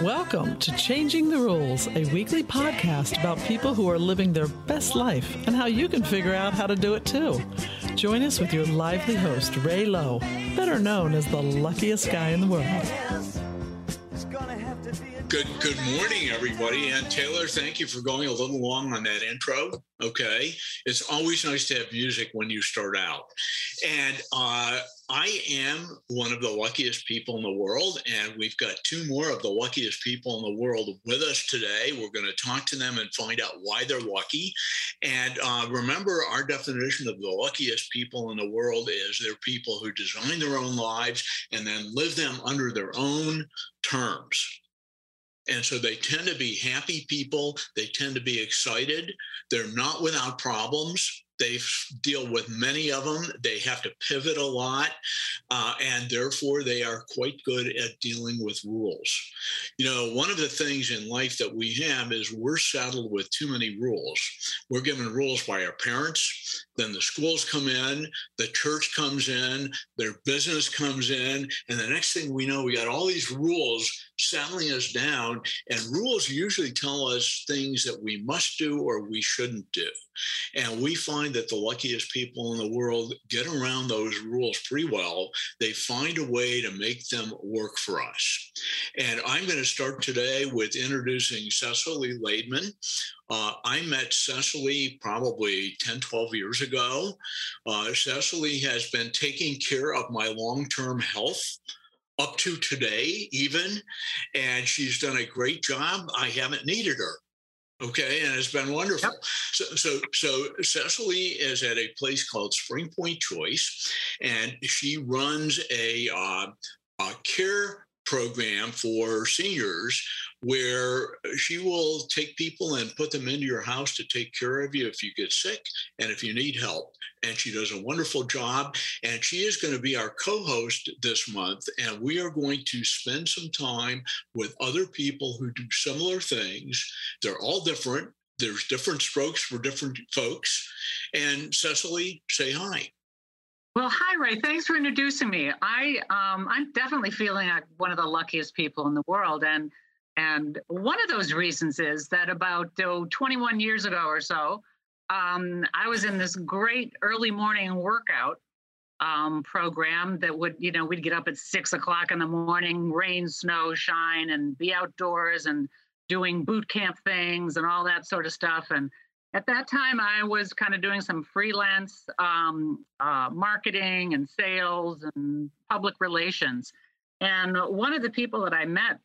Welcome to Changing the Rules, a weekly podcast about people who are living their best life and how you can figure out how to do it too. Join us with your lively host, Ray Lowe, better known as the luckiest guy in the world. Good good morning, everybody. And Taylor, thank you for going a little long on that intro. Okay. It's always nice to have music when you start out. And uh, I am one of the luckiest people in the world. And we've got two more of the luckiest people in the world with us today. We're going to talk to them and find out why they're lucky. And uh, remember, our definition of the luckiest people in the world is they're people who design their own lives and then live them under their own terms. And so they tend to be happy people. They tend to be excited. They're not without problems. They deal with many of them. They have to pivot a lot, uh, and therefore they are quite good at dealing with rules. You know, one of the things in life that we have is we're saddled with too many rules. We're given rules by our parents, then the schools come in, the church comes in, their business comes in, and the next thing we know, we got all these rules saddling us down. And rules usually tell us things that we must do or we shouldn't do. And we find that the luckiest people in the world get around those rules pretty well. They find a way to make them work for us. And I'm going to start today with introducing Cecily Laidman. Uh, I met Cecily probably 10, 12 years ago. Uh, Cecily has been taking care of my long term health up to today, even. And she's done a great job. I haven't needed her. Okay, and it's been wonderful. Yep. So, so, so Cecily is at a place called Springpoint Choice, and she runs a, uh, a care program for seniors where she will take people and put them into your house to take care of you if you get sick and if you need help. And she does a wonderful job. And she is going to be our co host this month. And we are going to spend some time with other people who do similar things. They're all different. There's different strokes for different folks. And Cecily, say hi. Well, hi, Ray. Thanks for introducing me. I um, I'm definitely feeling like one of the luckiest people in the world, and and one of those reasons is that about oh, 21 years ago or so, um, I was in this great early morning workout um, program that would, you know, we'd get up at six o'clock in the morning, rain, snow, shine, and be outdoors and doing boot camp things and all that sort of stuff. And at that time, I was kind of doing some freelance um, uh, marketing and sales and public relations. And one of the people that I met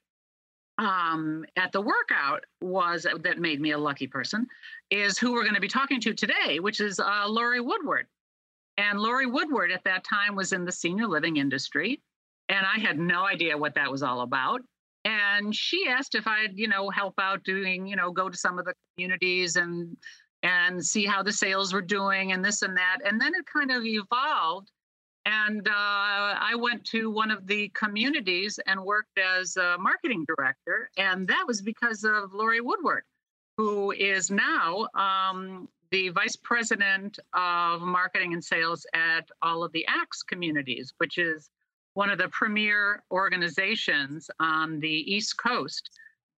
um, at the workout was that made me a lucky person is who we're going to be talking to today, which is uh, Lori Woodward. And Lori Woodward at that time was in the senior living industry. And I had no idea what that was all about and she asked if I'd, you know, help out doing, you know, go to some of the communities and and see how the sales were doing and this and that. And then it kind of evolved. And uh, I went to one of the communities and worked as a marketing director. And that was because of Lori Woodward, who is now um, the vice president of marketing and sales at all of the ACTS communities, which is one of the premier organizations on the East Coast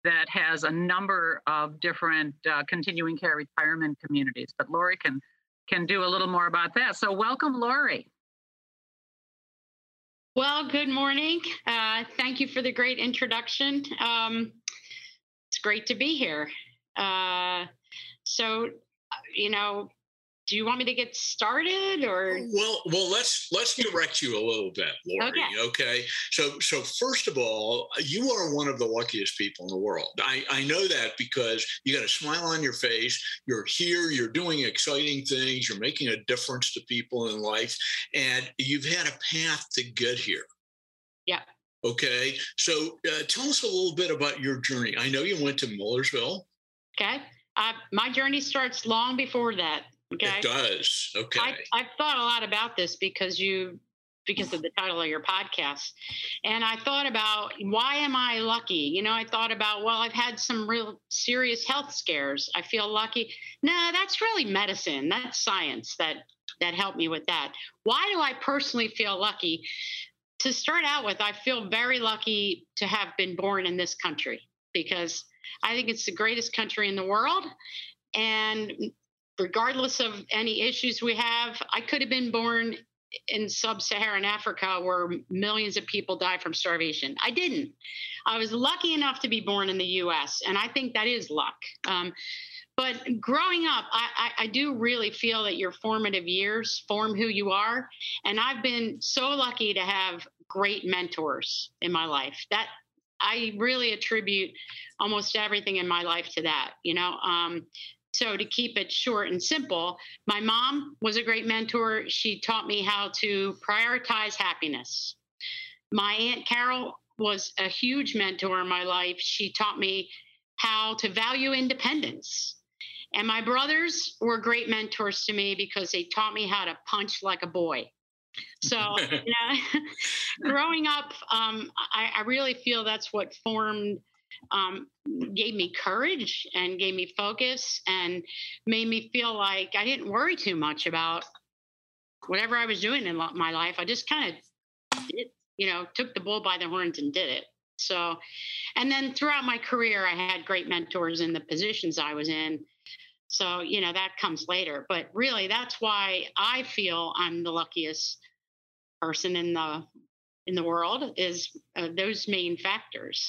that has a number of different uh, continuing care retirement communities. But Lori can can do a little more about that. So welcome, Lori. Well, good morning. Uh, thank you for the great introduction. Um, it's great to be here. Uh, so, you know, do you want me to get started or? Well well let's let's direct you a little bit lori okay. okay? So so first of all you are one of the luckiest people in the world. I i know that because you got a smile on your face you're here you're doing exciting things you're making a difference to people in life and you've had a path to get here. Yeah. Okay? So uh, tell us a little bit about your journey. I know you went to millersville. Okay. Uh, my journey starts long before that Okay. It does. Okay. I, I've thought a lot about this because you because of the title of your podcast. And I thought about why am I lucky? You know, I thought about, well, I've had some real serious health scares. I feel lucky. No, that's really medicine. That's science that that helped me with that. Why do I personally feel lucky? to start out with, I feel very lucky to have been born in this country because I think it's the greatest country in the world. And regardless of any issues we have, I could have been born in sub-Saharan Africa where millions of people die from starvation. I didn't. I was lucky enough to be born in the U.S., and I think that is luck. Um, but growing up, I, I, I, do really feel that your formative years form who you are, and I've been so lucky to have great mentors in my life. That I really attribute almost everything in my life to that. You know, um, so, to keep it short and simple, my mom was a great mentor. She taught me how to prioritize happiness. My Aunt Carol was a huge mentor in my life. She taught me how to value independence. And my brothers were great mentors to me because they taught me how to punch like a boy. So, you know, growing up, um, I, I, really feel that's what formed um, gave me courage and gave me focus and made me feel like I didn't worry too much about whatever I was doing in my life. I just kind of you know, took the bull by the horns and did it. So, and then throughout my career, I had great mentors in the positions I was in. So, you know, that comes later. But really, that's why I feel I'm the luckiest person in the in the world is uh, those main factors.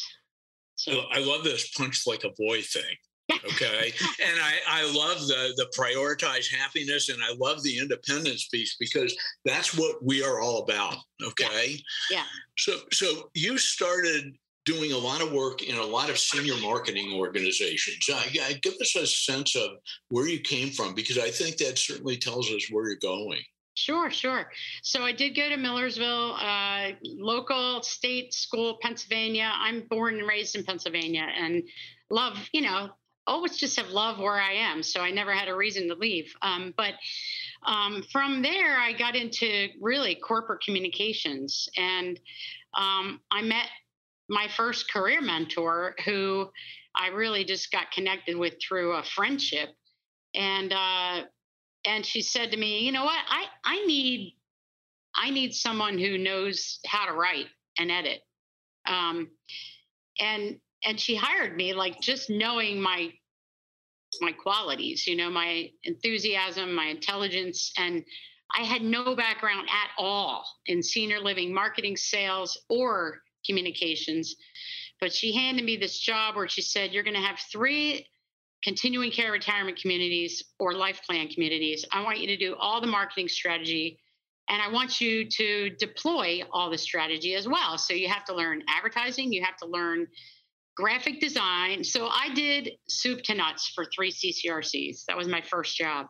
So I love this punch like a boy thing. okay? And i i love the the prioritize happiness and i love the independence piece because that's what we are all about okay? Yeah, yeah. so so you started doing a lot of work in a lot of senior marketing organizations. Uh, give us a sense of where you came from because i think that certainly tells us where you're going Sure, sure. So I did go to Millersville, uh, local state school, Pennsylvania. I'm born and raised in Pennsylvania and love, you know, always just have love where I am. So I never had a reason to leave. Um, but um, from there, I got into really corporate communications and um, I met my first career mentor who I really just got connected with through a friendship. And uh, and she said to me, "You know what? I I need I need someone who knows how to write and edit." Um, and and she hired me like just knowing my my qualities, you know, my enthusiasm, my intelligence, and I had no background at all in senior living marketing, sales, or communications. But she handed me this job where she said, You're going to have three continuing care retirement communities or life plan communities. I want you to do all the marketing strategy and I want you to deploy all the strategy as well. So you have to learn advertising, you have to learn graphic design. So I did soup to nuts for three CCRCs. That was my first job.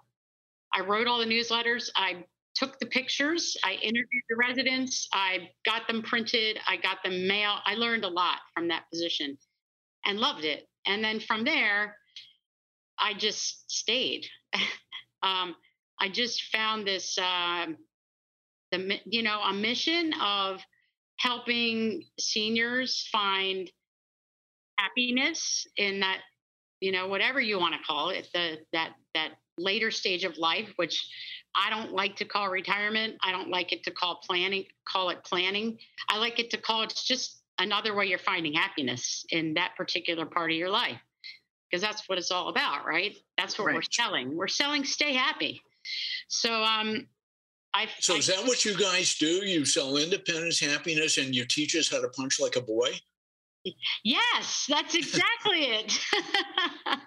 I wrote all the newsletters. I took the pictures. I interviewed the residents. I got them printed. I got them mail. I learned a lot from that position and loved it. And then from there, I just stayed. um, I just found this, uh, the you know, a mission of helping seniors find happiness in that, you know, whatever you want to call it, the that that later stage of life, which I don't like to call retirement. I don't like it to call planning, call it planning. I like it to call it just another way you're finding happiness in that particular part of your life because that's what it's all about, right? That's what right. we're selling. We're selling stay happy. So um I So I, is that what you guys do? You sell independence, happiness, and you teach us how to punch like a boy? Yes, that's exactly it.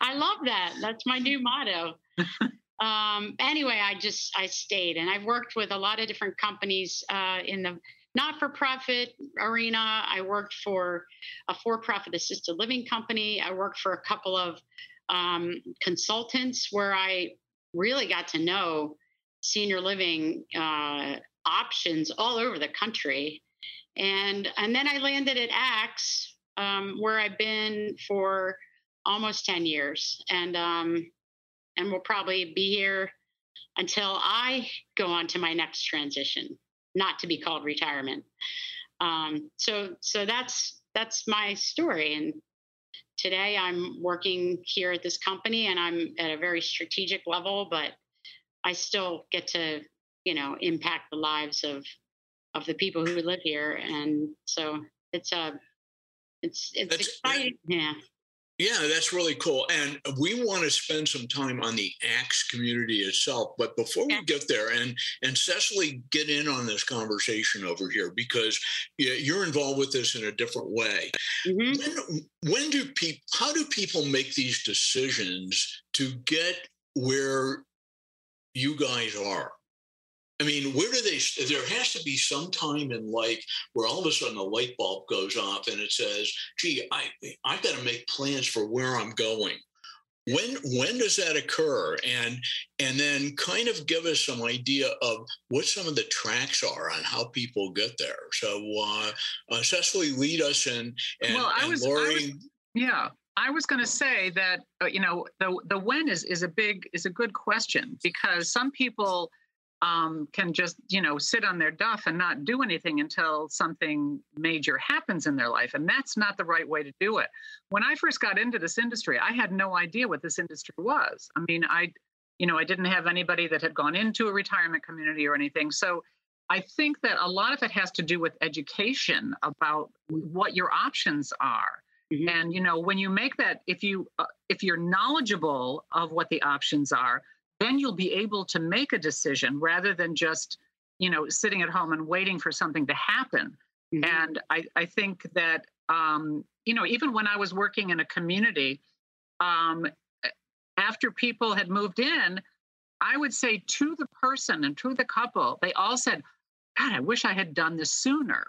I love that. That's my new motto. um, anyway, I just I stayed, and I've worked with a lot of different companies uh, in the not for profit arena. I worked for a for profit assisted living company. I worked for a couple of um, consultants where I really got to know senior living uh, options all over the country. And, and then I landed at ACTS, um, where I've been for almost 10 years. And, um, and will probably be here until I go on to my next transition not to be called retirement. Um, so so that's that's my story. And today I'm working here at this company, and I'm at a very strategic level, but I still get to you know impact the lives of of the people who live here, and so it's a uh, it's it's That's, exciting. Yeah. Yeah, that's really cool. And we want to spend some time on the ACTS community itself. But before we get there, and and Cecily, get in on this conversation over here because you're involved with this in a different way. Mm-hmm. When, when do people? How do people make these decisions to get where you guys are? I mean, where do they? There has to be some time in life where all of a sudden a light bulb goes off and it says, "Gee, I I've got to make plans for where I'm going." When when does that occur? And and then kind of give us some idea of what some of the tracks are on how people get there. So, uh, uh Cecily, lead us in. And, well, I was, Lori, I was, yeah. I was going to say that uh, you know the the when is is a big is a good question because some people um, can just you know sit on their duff and not do anything until something major happens in their life. And that's not the right way to do it. When i first got into this industry i had no idea what this industry was. I mean i you know i didn't have anybody that had gone into a retirement community or anything. So i think that a lot of it has to do with education about what your options are. Mm-hmm. and you know when you make that if you uh, if you're knowledgeable of what the options are then you'll be able to make a decision rather than just you know sitting at home and waiting for something to happen. Mm-hmm. and I, I think that um, you know even when i was working in a community um, after people had moved in i would say to the person and to the couple they all said god i wish i had done this sooner.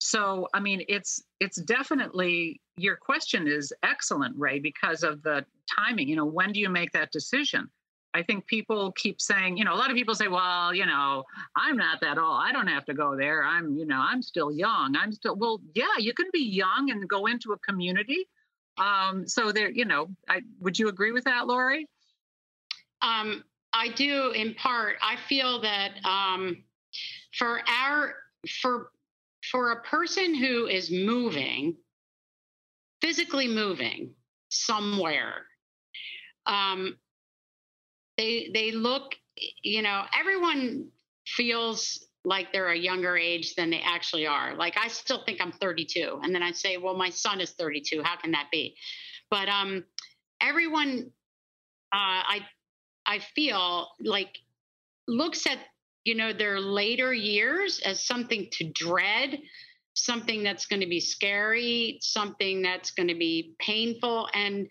So i mean it's it's definitely your question is excellent ray because of the timing. You know when do you make that decision I think people keep saying, you know, a lot of people say, well, you know, I'm not that old. I don't have to go there. I'm, you know, I'm still young. I'm still, well, yeah, you can be young and go into a community. Um, so there, you know, I, would you agree with that, Lori? Um, I do in part. I feel that um, for our, for, for a person who is moving, physically moving somewhere, um, they they look you know everyone feels like they're a younger age than they actually are. Like i still think i'm 32 and then i say well my son is 32 how can that be? But um everyone uh i i feel like looks at you know their later years as something to dread something that's going to be scary something that's going to be painful and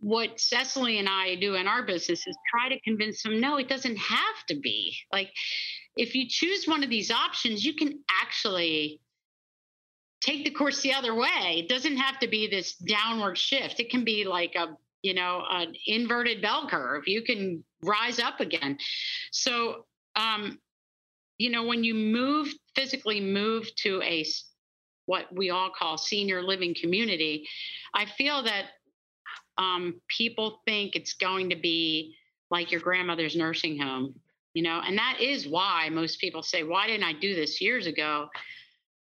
what Cecily and I do in our business is try to convince them no, it doesn't have to be. Like, if you choose one of these options, you can actually take the course the other way. It doesn't have to be this downward shift. It can be like a, you know, an inverted bell curve. You can rise up again. So, um, you know, when you move physically move to a what we all call senior living community, I feel that um, people think it's going to be like your grandmother's nursing home, you know, and that is why most people say, Why didn't I do this years ago?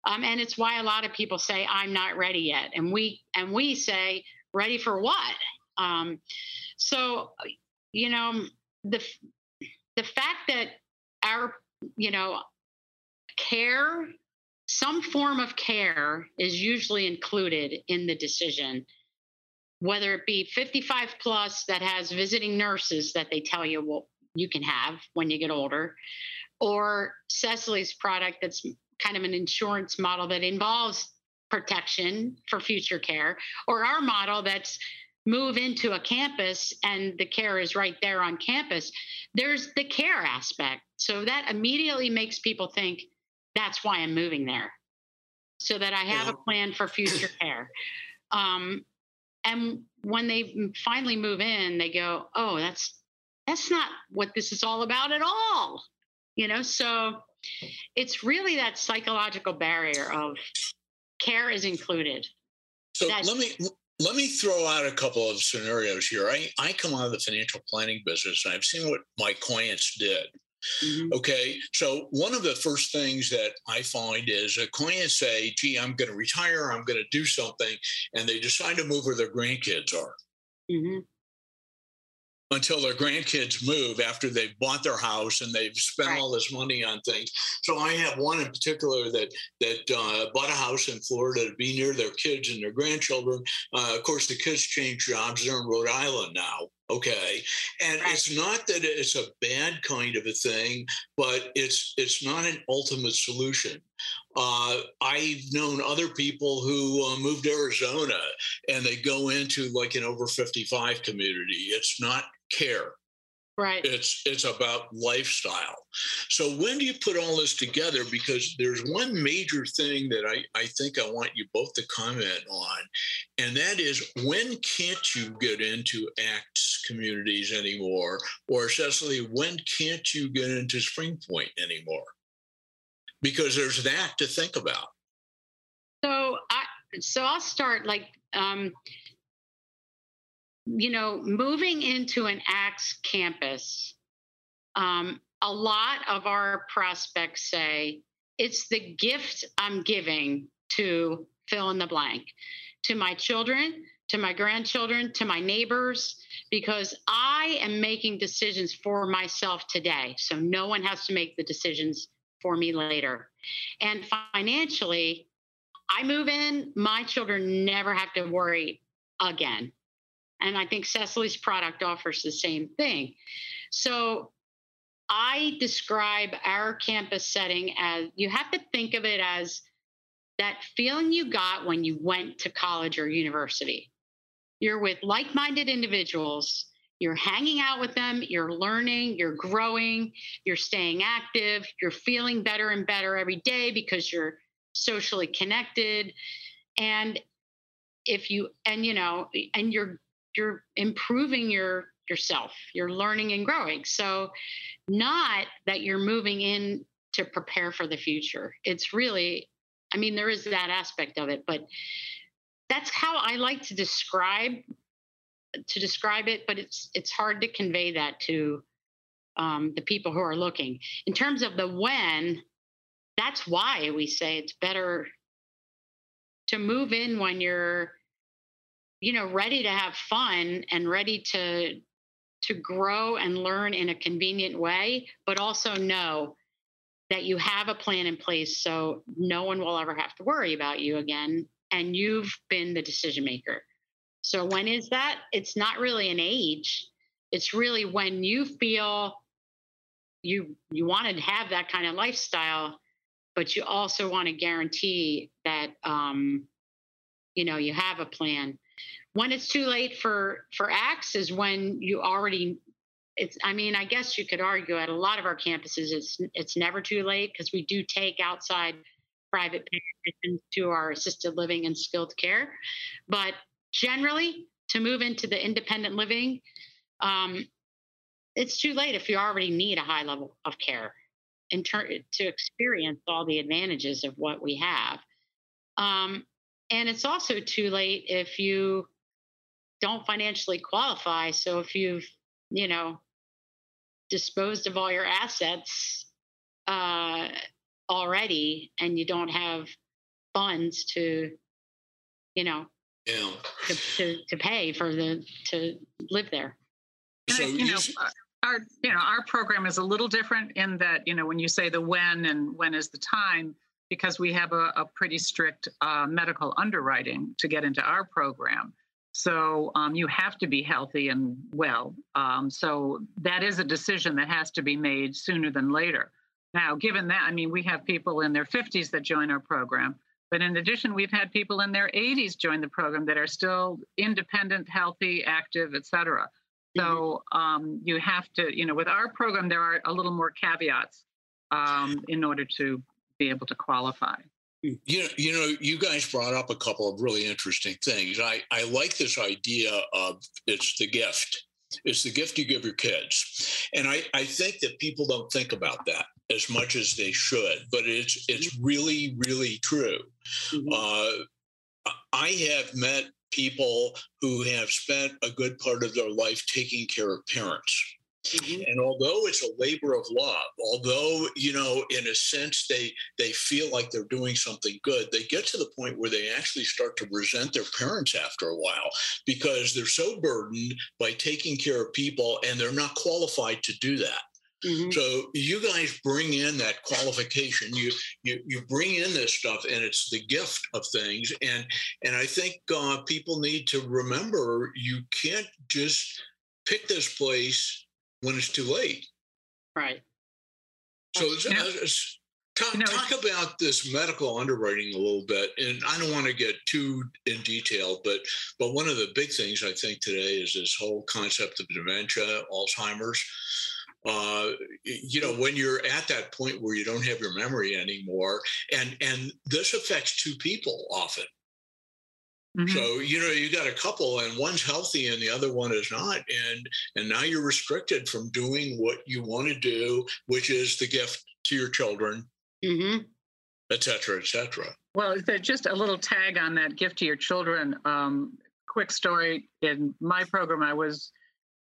Um, and it's why a lot of people say, I'm not ready yet. And we and we say, ready for what? Um, so, you know, the the fact that our, you know, care, some form of care is usually included in the decision whether it be 55 plus that has visiting nurses that they tell you well you can have when you get older or cecily's product that's kind of an insurance model that involves protection for future care or our model that's move into a campus and the care is right there on campus there's the care aspect so that immediately makes people think that's why i'm moving there so that i have yeah. a plan for future care um, and when they finally move in they go oh that's that's not what this is all about at all. You know so it's really that psychological barrier of care is included. So that's, let me let me throw out a couple of scenarios here. I i come out of the financial planning business and i've seen what my clients did Mm-hmm. Okay. So, one of the first things that I find is a client say, gee, I'm going to retire, I'm going to do something, and they decide to move where their grandkids are. Mm-hmm. Until their grandkids move after they've bought their house and they've spent right. all this money on things. So I have one in particular that that uh, bought a house in Florida to be near their kids and their grandchildren. Uh, of course, the kids changed jobs; they're in Rhode Island now. Okay, and right. it's not that it's a bad kind of a thing, but it's it's not an ultimate solution. Uh, I've known other people who uh, moved to Arizona and they go into like an over 55 community. It's not care. Right. It's it's about lifestyle. So when do you put all this together? Because there's one major thing that I, I think I want you both to comment on, and that is when can't you get into ACTS communities anymore? Or Cecily, when can't you get into Spring Point anymore? Because there's that to think about. So I so I'll start like um you know, moving into an ACTS campus, um, a lot of our prospects say it's the gift I'm giving to fill in the blank to my children, to my grandchildren, to my neighbors, because I am making decisions for myself today. So no one has to make the decisions for me later. And financially, I move in, my children never have to worry again. And I think Cecily's product offers the same thing. So I describe our campus setting as you have to think of it as that feeling you got when you went to college or university. You're with like minded individuals, you're hanging out with them, you're learning, you're growing, you're staying active, you're feeling better and better every day because you're socially connected. And if you, and you know, and you're you're improving your yourself you're learning and growing so not that you're moving in to prepare for the future it's really i mean there is that aspect of it but that's how i like to describe to describe it but it's it's hard to convey that to um, the people who are looking. In terms of the when that's why we say it's better to move in when you're you know ready to have fun and ready to to grow and learn in a convenient way but also know that you have a plan in place so no one will ever have to worry about you again and you've been the decision maker so when is that? It's not really an age. It's really when you feel you you want to have that kind of lifestyle but you also want to guarantee that um, you know you have a plan. When it's too late for for ACTS is when you already it's i mean i guess you could argue at a lot of our campuses it's it's never too late because we do take outside private patients to our assisted living and skilled care. But generally to move into the independent living um, it's too late if you already need a high level of care in turn to experience all the advantages of what we have um, and it's also too late if you don't financially qualify. So if you've, you know, disposed of all your assets uh, already and you don't have funds to, you know, yeah. to, to, to pay for the to live there. So you know, our you know our program is a little different in that you know when you say the when and when is the time because we have a, a pretty strict uh, medical underwriting to get into our program. So um, you have to be healthy and well. Um, so that is a decision that has to be made sooner than later. Now, given that, I mean, we have people in their 50s that join our program, but in addition, we've had people in their 80s join the program that are still independent, healthy, active, et cetera. Mm-hmm. So um, you have to, you know, with our program, there are a little more caveats um, in order to be able to qualify. You know, you know, you guys brought up a couple of really interesting things. I, I like this idea of it's the gift. It's the gift you give your kids. And I, I think that people don't think about that as much as they should, but it's it's mm-hmm. really, really true. Mm-hmm. Uh, I have met people who have spent a good part of their life taking care of parents Mm-hmm. And although it's a labor of love, although you know, in a sense, they they feel like they're doing something good, they get to the point where they actually start to resent their parents after a while because they're so burdened by taking care of people, and they're not qualified to do that. Mm-hmm. So you guys bring in that qualification. You you you bring in this stuff, and it's the gift of things. And and I think uh, people need to remember you can't just pick this place when it's too late. Right. So talk, talk about this medical underwriting a little bit, and I don't want to get too in detail, but but one of the big things I think today is this whole concept of dementia, Alzheimer's. Uh, you know, when you're at that point where you don't have your memory anymore, and and this affects two people often. Mm-hmm. So you know you got a couple, and one's healthy and the other one is not, and and now you're restricted from doing what you want to do, which is the gift to your children, mm-hmm. et cetera, et cetera. Well, just a little tag on that gift to your children. Um, quick story in my program, I was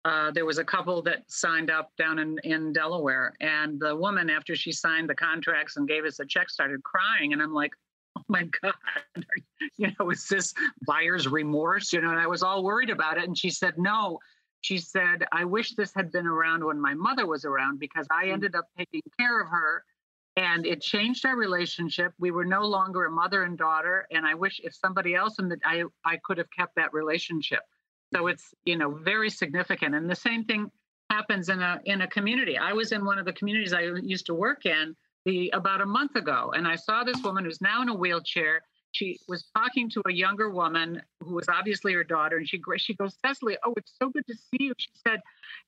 uh, there was a couple that signed up down in, in Delaware. And the woman, after she signed the contracts and gave us a check, started crying. And I'm like, oh my God, you know, is this buyer's remorse? You know, and I was all worried about it. And she said, no. She said, I wish this had been around when my mother was around because I mm. ended up taking care of her and it changed our relationship. We were no longer a mother and daughter. And I wish if somebody else in the, I, I could have kept that relationship. So it's, you know, very significant. And the same thing happens in a in a community. I was in one of the communities I used to work in the about a month ago, and I saw this woman who's now in a wheelchair. She was talking to a younger woman who was obviously her daughter, and she she goes, Cecily, oh, it's so good to see you. She said,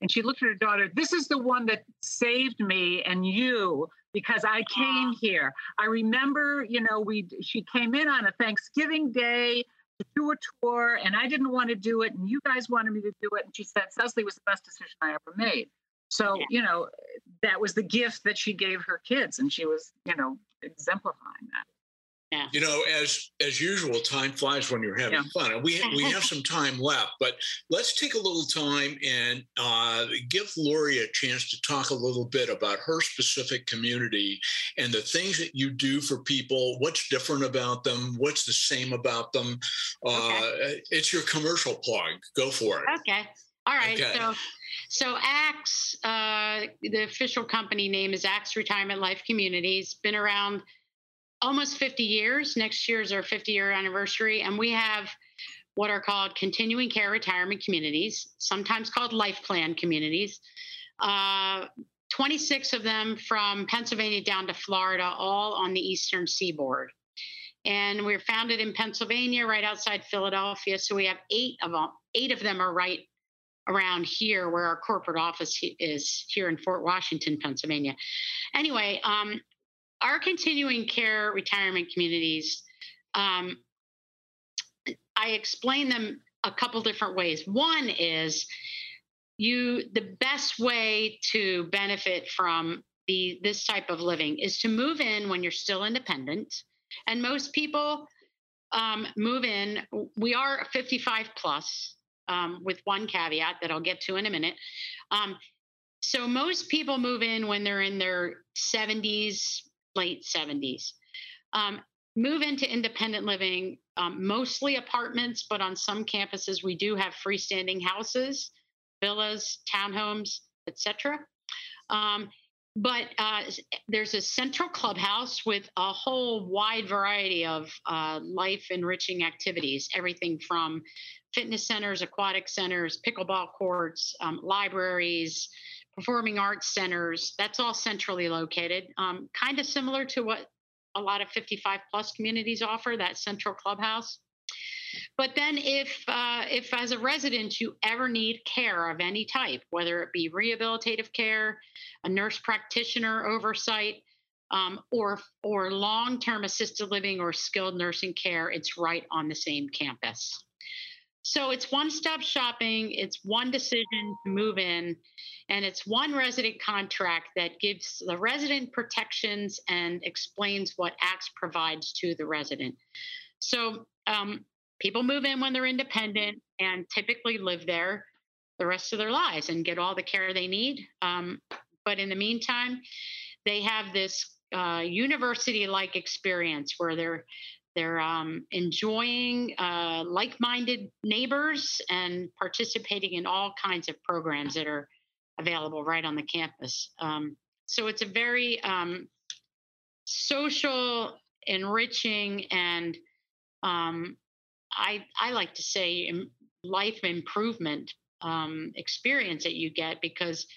and she looked at her daughter. This is the one that saved me and you because I came here. I remember, you know, we she came in on a Thanksgiving day to do a tour and I didn't want to do it and you guys wanted me to do it. And she said, Cecily was the best decision I ever made. So, yeah. you know, that was the gift that she gave her kids, and she was, you know, exemplifying that. Yeah. You know, as as usual, time flies when you're having yeah. fun, and we we have some time left. But let's take a little time and uh, give Lori a chance to talk a little bit about her specific community and the things that you do for people. What's different about them? What's the same about them? Uh, okay. It's your commercial plug. Go for it. Okay. All right. Okay. So so ACTS, uh, the official company name is ACTS Retirement Life Communities, been around almost 50 years. Next year is our 50 year anniversary, and we have what are called continuing care retirement communities, sometimes called life plan communities. Uh, 26 of them from Pennsylvania down to Florida, all on the eastern seaboard. And we are founded in Pennsylvania, right outside Philadelphia. So we have eight of them. Eight of them are right around here where our corporate office is here in Fort Washington, Pennsylvania. Anyway, um, our continuing care retirement communities, um, I explain them a couple different ways. One is you the best way to benefit from the this type of living is to move in when you're still independent, and most people um, move in. We are 55 plus um, with one caveat that I'll get to in a minute. Um, so most people move in when they're in their 70s, late 70s. Um, move into independent living, um, mostly apartments, but on some campuses we do have freestanding houses, villas, townhomes, etc. Um, but uh, there's a central clubhouse with a whole wide variety of uh, life enriching activities, everything from fitness centers, aquatic centers, pickleball courts, um, libraries, performing arts centers. That's all centrally located, um, kind of similar to what a lot of 55 plus communities offer, that central clubhouse. But then, if uh, if as a resident you ever need care of any type, whether it be rehabilitative care, a nurse practitioner oversight, um, or or long-term assisted living or skilled nursing care, it's right on the same campus. So it's one stop shopping, it's one decision to move in, and it's one resident contract that gives the resident protections and explains what ACTS provides to the resident. So um, people move in when they're independent and typically live there. the rest of their lives and get all the care they need. Um, but in the meantime, they have this uh, university-like experience where they're they're um, enjoying uh, like-minded neighbors and participating in all kinds of programs that are available right on the campus. Um, so it's a very um, social, enriching, and um, I I like to say life improvement um, experience that you get because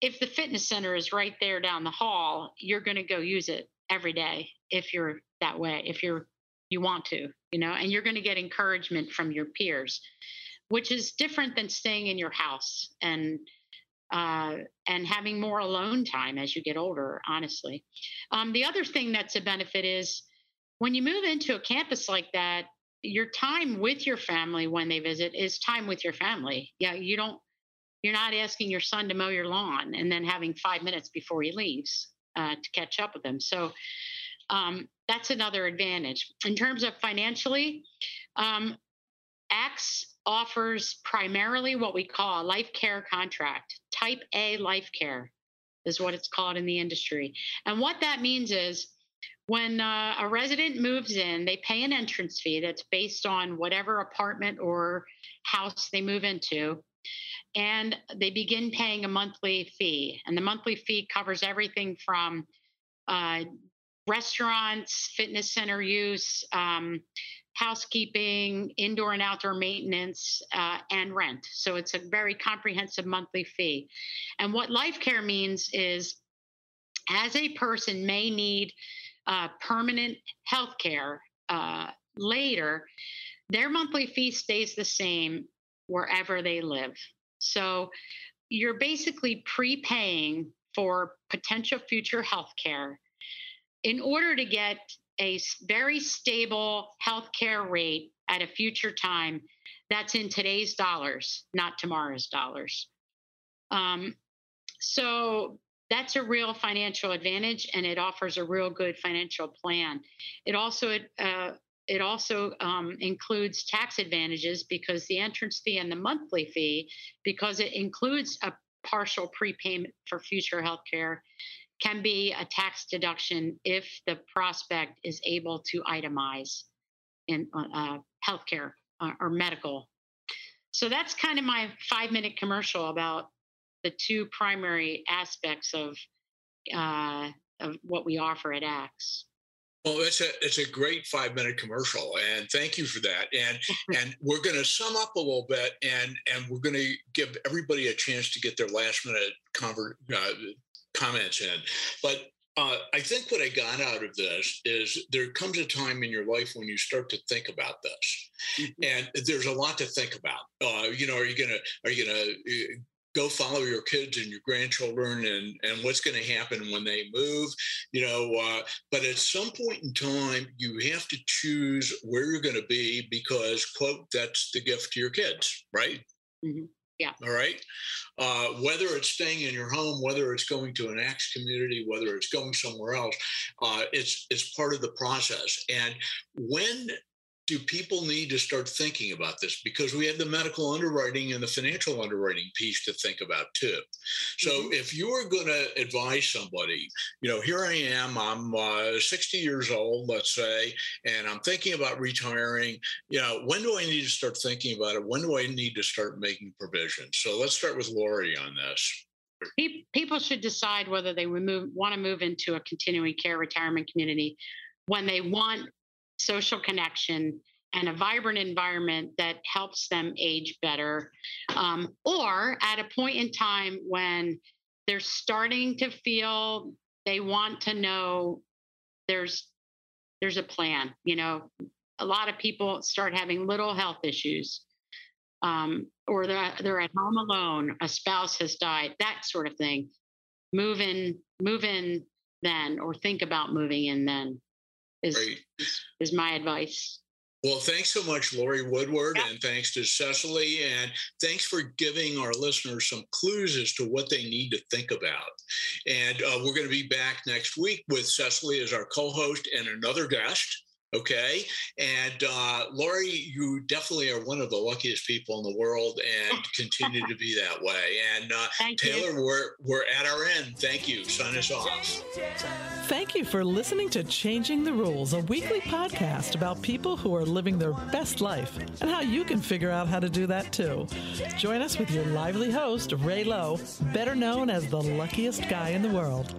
if the fitness center is right there down the hall, you're going to go use it every day if you're that way. If you're you want to, you know, and you're going to get encouragement from your peers, which is different than staying in your house and uh, and having more alone time as you get older. Honestly, um, the other thing that's a benefit is when you move into a campus like that, your time with your family when they visit is time with your family. Yeah, you don't. You're not asking your son to mow your lawn and then having five minutes before he leaves uh, to catch up with him. So um, that's another advantage. In terms of financially, um, offers primarily what we call a life care contract. Type A life care is what it's called in the industry. And what that means is when uh, a resident moves in, they pay an entrance fee that's based on whatever apartment or house they move into. And they begin paying a monthly fee. And the monthly fee covers everything from uh, restaurants, fitness center use, um, housekeeping, indoor and outdoor maintenance, uh, and rent. So it's a very comprehensive monthly fee. And what life care means is as a person may need uh, permanent health care uh, later, their monthly fee stays the same wherever they live. So you're basically prepaying for potential future health care in order to get a very stable healthcare rate at a future time that's in today's dollars, not tomorrow's dollars. Um, so that's a real financial advantage, and it offers a real good financial plan. It also uh, it also um, includes tax advantages because the entrance fee and the monthly fee, because it includes a partial prepayment for future health care can be a tax deduction if the prospect is able to itemize in uh, healthcare uh, or medical. So that's kind of my five minute commercial about the two primary aspects of, uh, of what we offer at ACTS. Well, it's a it's a great five minute commercial, and thank you for that. And and we're going to sum up a little bit, and and we're going to give everybody a chance to get their last minute convert, uh, comments in. But uh, I think what I got out of this is there comes a time in your life when you start to think about this, mm-hmm. and there's a lot to think about. Uh, you know, are you gonna are you gonna uh, go follow your kids and your grandchildren and and what's going to happen when they move you know uh, but at some point in time you have to choose where you're going to be because quote that's the gift to your kids right mm-hmm. Yeah. All right. Uh, whether it's staying in your home, whether it's going to an ACTS community, whether it's going somewhere else, uh, it's it's part of the process. And when do people need to start thinking about this? Because we have the medical underwriting and the financial underwriting piece to think about too. So mm-hmm. if you are going to advise somebody you know here i am i'm uh, 60 years old let's say and i'm thinking about retiring you know when do i need to start thinking about it? When do i need to start making provisions? So let's start with lori on this. People should decide whether they move, want to move into a continuing care retirement community when they want social connection and a vibrant environment that helps them age better, um, or at a point in time when they're starting to feel they want to know there's there's a plan. You know, a lot of people start having little health issues, um, or they're they're at home alone, a spouse has died, that sort of thing. Move in, move in then, or think about moving in then is is my advice. Well, thanks so much, Lori Woodward, yeah. and thanks to Cecily, and thanks for giving our listeners some clues as to what they need to think about. And uh, we're going to be back next week with Cecily as our co-host and another guest. Okay. And uh, Lori, you definitely are one of the luckiest people in the world and continue to be that way. And uh, Taylor, you. we're, we're at our end. Thank you. Sign us off. Thank you for listening to Changing the Rules, a weekly podcast about people who are living their best life and how you can figure out how to do that too. Join us with your lively host, Ray Lowe, better known as the luckiest guy in the world.